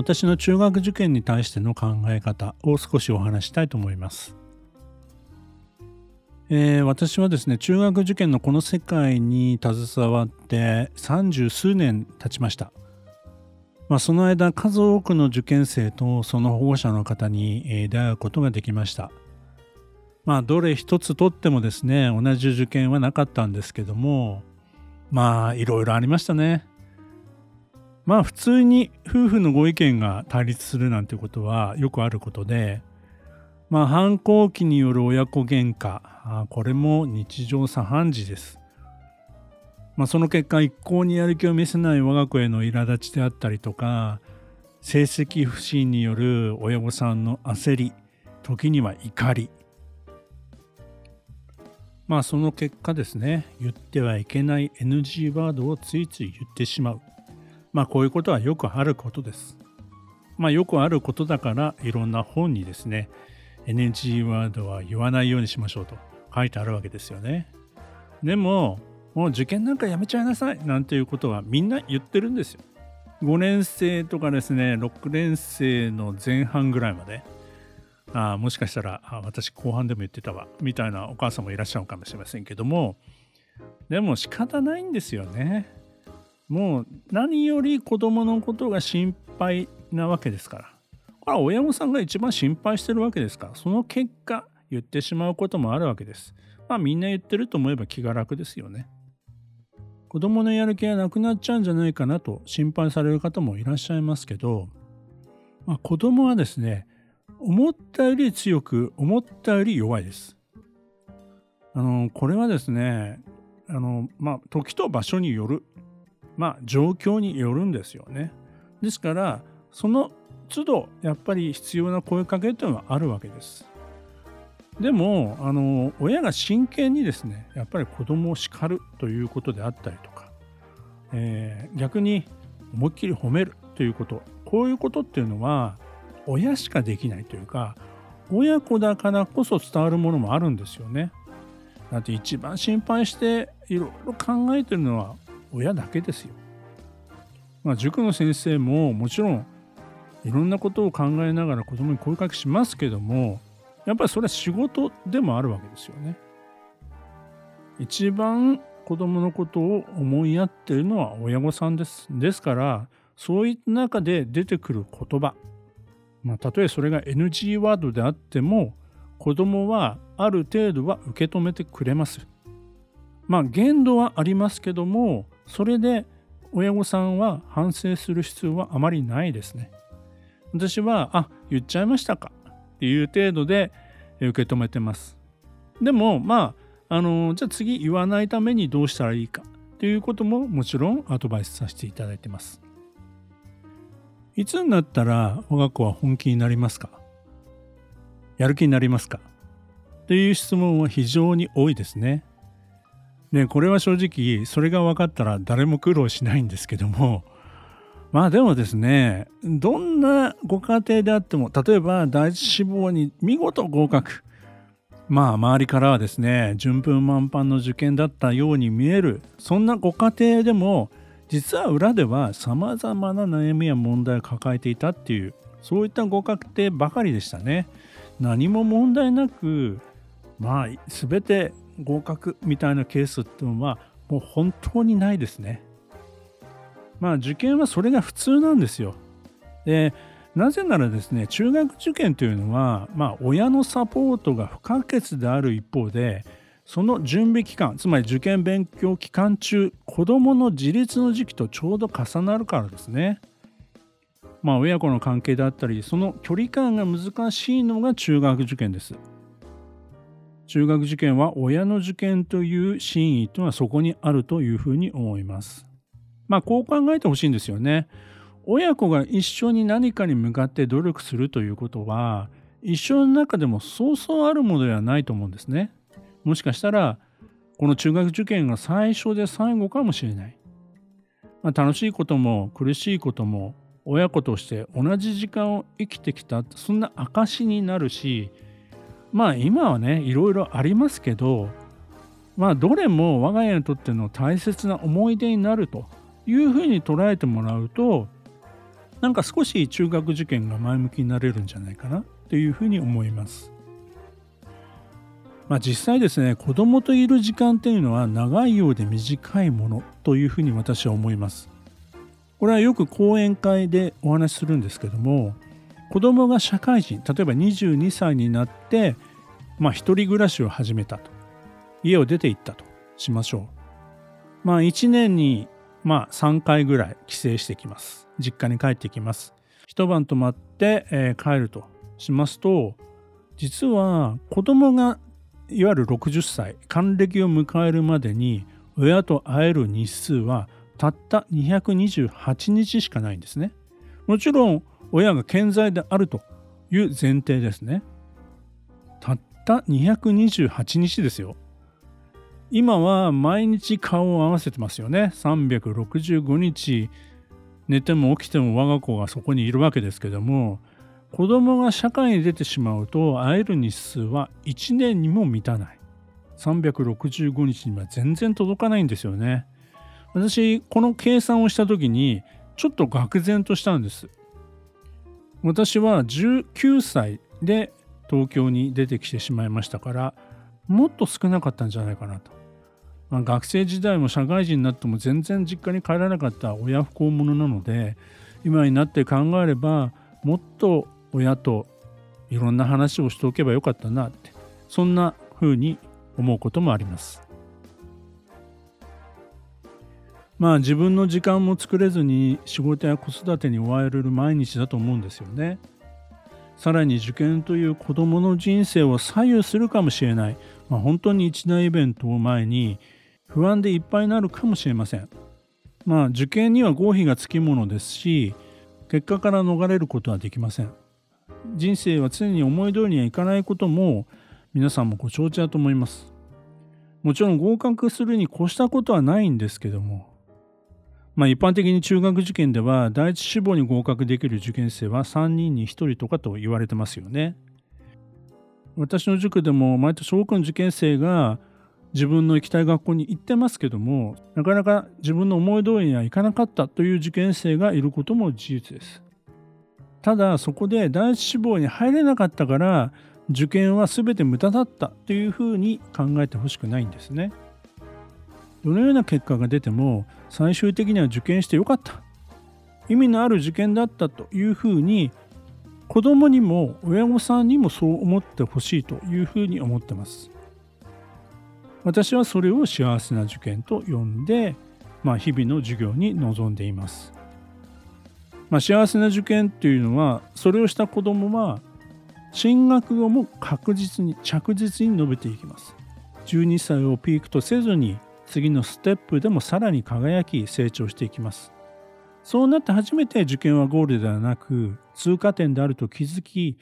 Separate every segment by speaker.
Speaker 1: 私の中学受験に対しての考え方を少しお話したいと思います。えー、私はですね中学受験のこの世界に携わって三十数年経ちました。まあ、その間数多くの受験生とその保護者の方に、出会うことができました。まあどれ一つとってもですね同じ受験はなかったんですけどもまあいろいろありましたね。まあ普通に夫婦のご意見が対立するなんてことはよくあることで、まあ反抗期による親子喧嘩、これも日常茶飯事です。まあその結果一向にやる気を見せない我が子への苛立ちであったりとか、成績不振による親御さんの焦り、時には怒り。まあその結果ですね、言ってはいけない NG ワードをついつい言ってしまう。まあこういうことはよくあることです。まあよくあることだからいろんな本にですね NG ワードは言わないようにしましょうと書いてあるわけですよね。でももう受験なんかやめちゃいなさいなんていうことはみんな言ってるんですよ。5年生とかですね6年生の前半ぐらいまであもしかしたらあ私後半でも言ってたわみたいなお母さんもいらっしゃるかもしれませんけどもでも仕方ないんですよね。もう何より子供のことが心配なわけですから。これは親御さんが一番心配してるわけですから、その結果言ってしまうこともあるわけです。まあみんな言ってると思えば気が楽ですよね。子供のやる気がなくなっちゃうんじゃないかなと心配される方もいらっしゃいますけど、まあ、子供はですね、思ったより強く、思ったより弱いです。あの、これはですね、あの、まあ、時と場所によるまあ状況によるんですよね。ですからその都度やっぱり必要な声かけというのはあるわけです。でもあの親が真剣にですねやっぱり子供を叱るということであったりとか、えー、逆に思いっきり褒めるということこういうことっていうのは親しかできないというか親子だからこそ伝わるものもあるんですよね。だって一番心配していろいろ考えてるのは親だけですよ。まあ、塾の先生ももちろんいろんなことを考えながら子供に声かけしますけどもやっぱりそれは仕事でもあるわけですよね。一番子供のことを思いやってるのは親御さんです。ですからそういった中で出てくる言葉まあ、たとえそれが NG ワードであっても子供はある程度は受け止めてくれます。まあ限度はありますけどもそれで親御さんは反省する必要はあまりないですね。私は、あ、言っちゃいましたかっていう程度で受け止めてます。でも、まあ、あの、じゃあ次言わないためにどうしたらいいかっていうことももちろんアドバイスさせていただいてます。いつになったら我が子は本気になりますか？やる気になりますか？っていう質問は非常に多いですね。ね、これは正直それが分かったら誰も苦労しないんですけども まあでもですねどんなご家庭であっても例えば第一志望に見事合格。まあ周りからはですね順風満帆の受験だったように見える。そんなご家庭でも実は裏では様々な悩みや問題を抱えていたっていうそういったご家庭ばかりでしたね。何も問題なくまあ全て合格みたいなケースっていうのはもう本当にないですね。まあ受験はそれが普通なんですよ。でなぜならですね中学受験というのは、まあ、親のサポートが不可欠である一方でその準備期間つまり受験勉強期間中子どもの自立の時期とちょうど重なるからですね。まあ親子の関係であったりその距離感が難しいのが中学受験です。中学受験は親の受験という真意というのはそこにあるというふうに思います。まあこう考えてほしいんですよね。親子が一緒に何かに向かって努力するということは一生の中でもそうそうあるものではないと思うんですね。もしかしたらこの中学受験が最初で最後かもしれない。まあ、楽しいことも苦しいことも親子として同じ時間を生きてきたそんな証になるしまあ今はねいろいろありますけどまあどれも我が家にとっての大切な思い出になるというふうに捉えてもらうとなんか少し中学受験が前向きになれるんじゃないかなというふうに思います。まあ、実際ですね子供といる時間っていうのは長いようで短いものというふうに私は思います。これはよく講演会でお話しするんですけども子供が社会人例えば22歳になってまあ一人暮らしを始めたと家を出て行ったとしましょう。まあ1年にまあ3回ぐらい帰省してきます。実家に帰ってきます。一晩泊まって、えー、帰るとしますと実は子供がいわゆる60歳還暦を迎えるまでに親と会える日数はたった228日しかないんですね。もちろん親が健在であるという前提ですね。たった228日ですよ。今は毎日顔を合わせてますよね。365日寝ても起きても我が子がそこにいるわけですけども子供が社会に出てしまうと会える日数は1年にも満たない365日には全然届かないんですよね私この計算をした時にちょっと愕然としたんです私は19歳で東京に出てきてしまいましたからもっと少なかったんじゃないかなとまあ、学生時代も社会人になっても全然実家に帰らなかった親不孝者なので今になって考えればもっと親といろんな話をしておけばよかったなってそんな風に思うこともあります。まあ自分の時間も作れずに仕事や子育てに追われる毎日だと思うんですよね。さらに受験という子どもの人生を左右するかもしれない、まあ、本当に一大イベントを前に不安でいっぱいになるかもしれません。まあ受験には合否がつきものですし結果から逃れることはできません。人生は常に思い通りにはいかないことも皆さんもご承知だと思います。もちろん合格するに越したことはないんですけどもまあ一般的に中学受験では第一志望に合格できる受験生は3人に1人とかと言われてますよね。私の塾でも毎年多くの受験生が自分の行きたい学校に行ってますけどもなかなか自分の思い通りにはいかなかったという受験生がいることも事実ですただそこで第一志望に入れなかったから受験は全て無駄だったというふうに考えてほしくないんですねどのような結果が出ても最終的には受験してよかった意味のある受験だったというふうに子供にも親御さんにもそう思ってほしいというふうに思ってます私はそれを幸せな受験と呼んで、まあ、日々の授業に臨んでいます。まあ、幸せな受験っていうのはそれをした子どもは進学後も確実に着実に伸びていきます。12歳をピークとせずに次のステップでもさらに輝き成長していきます。そうなって初めて受験はゴールではなく通過点であると気づき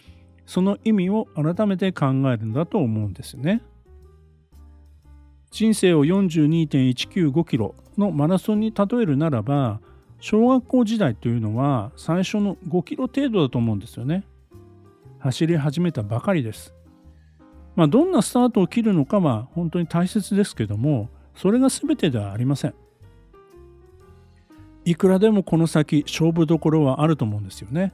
Speaker 1: その意味を改めて考えるんだと思うんですよね。人生を42.195キロのマラソンに例えるならば小学校時代というのは最初の5キロ程度だと思うんですよね。走り始めたばかりです。まあ、どんなスタートを切るのかは本当に大切ですけどもそれが全てではありません。いくらでもこの先勝負どころはあると思うんですよね。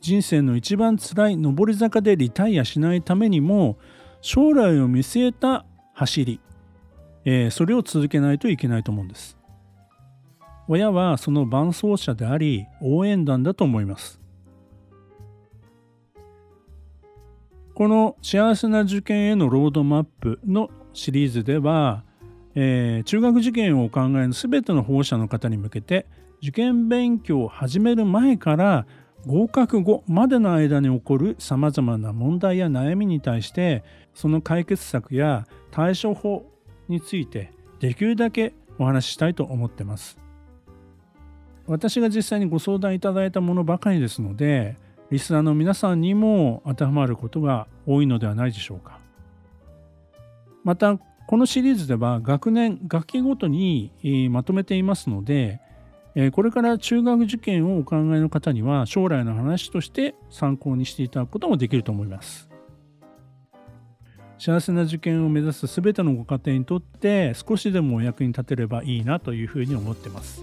Speaker 1: 人生の一番辛い上り坂でリタイアしないためにも将来を見据えた走り、えー、それを続けないといけないと思うんです。親はその伴走者であり応援団だと思います。この幸せな受験へのロードマップのシリーズでは、えー、中学受験をお考えの全ての保護者の方に向けて受験勉強を始める前から合格後までの間に起こるさまざまな問題や悩みに対してその解決策や対処法についてできるだけお話ししたいと思ってます。私が実際にご相談いただいたものばかりですのでリスナーの皆さんにも当てはまることが多いのではないでしょうかまたこのシリーズでは学年学期ごとにまとめていますのでえこれから中学受験をお考えの方には将来の話として参考にしていただくこともできると思います。幸せな受験を目指す全てのご家庭にとって少しでもお役に立てればいいなというふうに思ってます。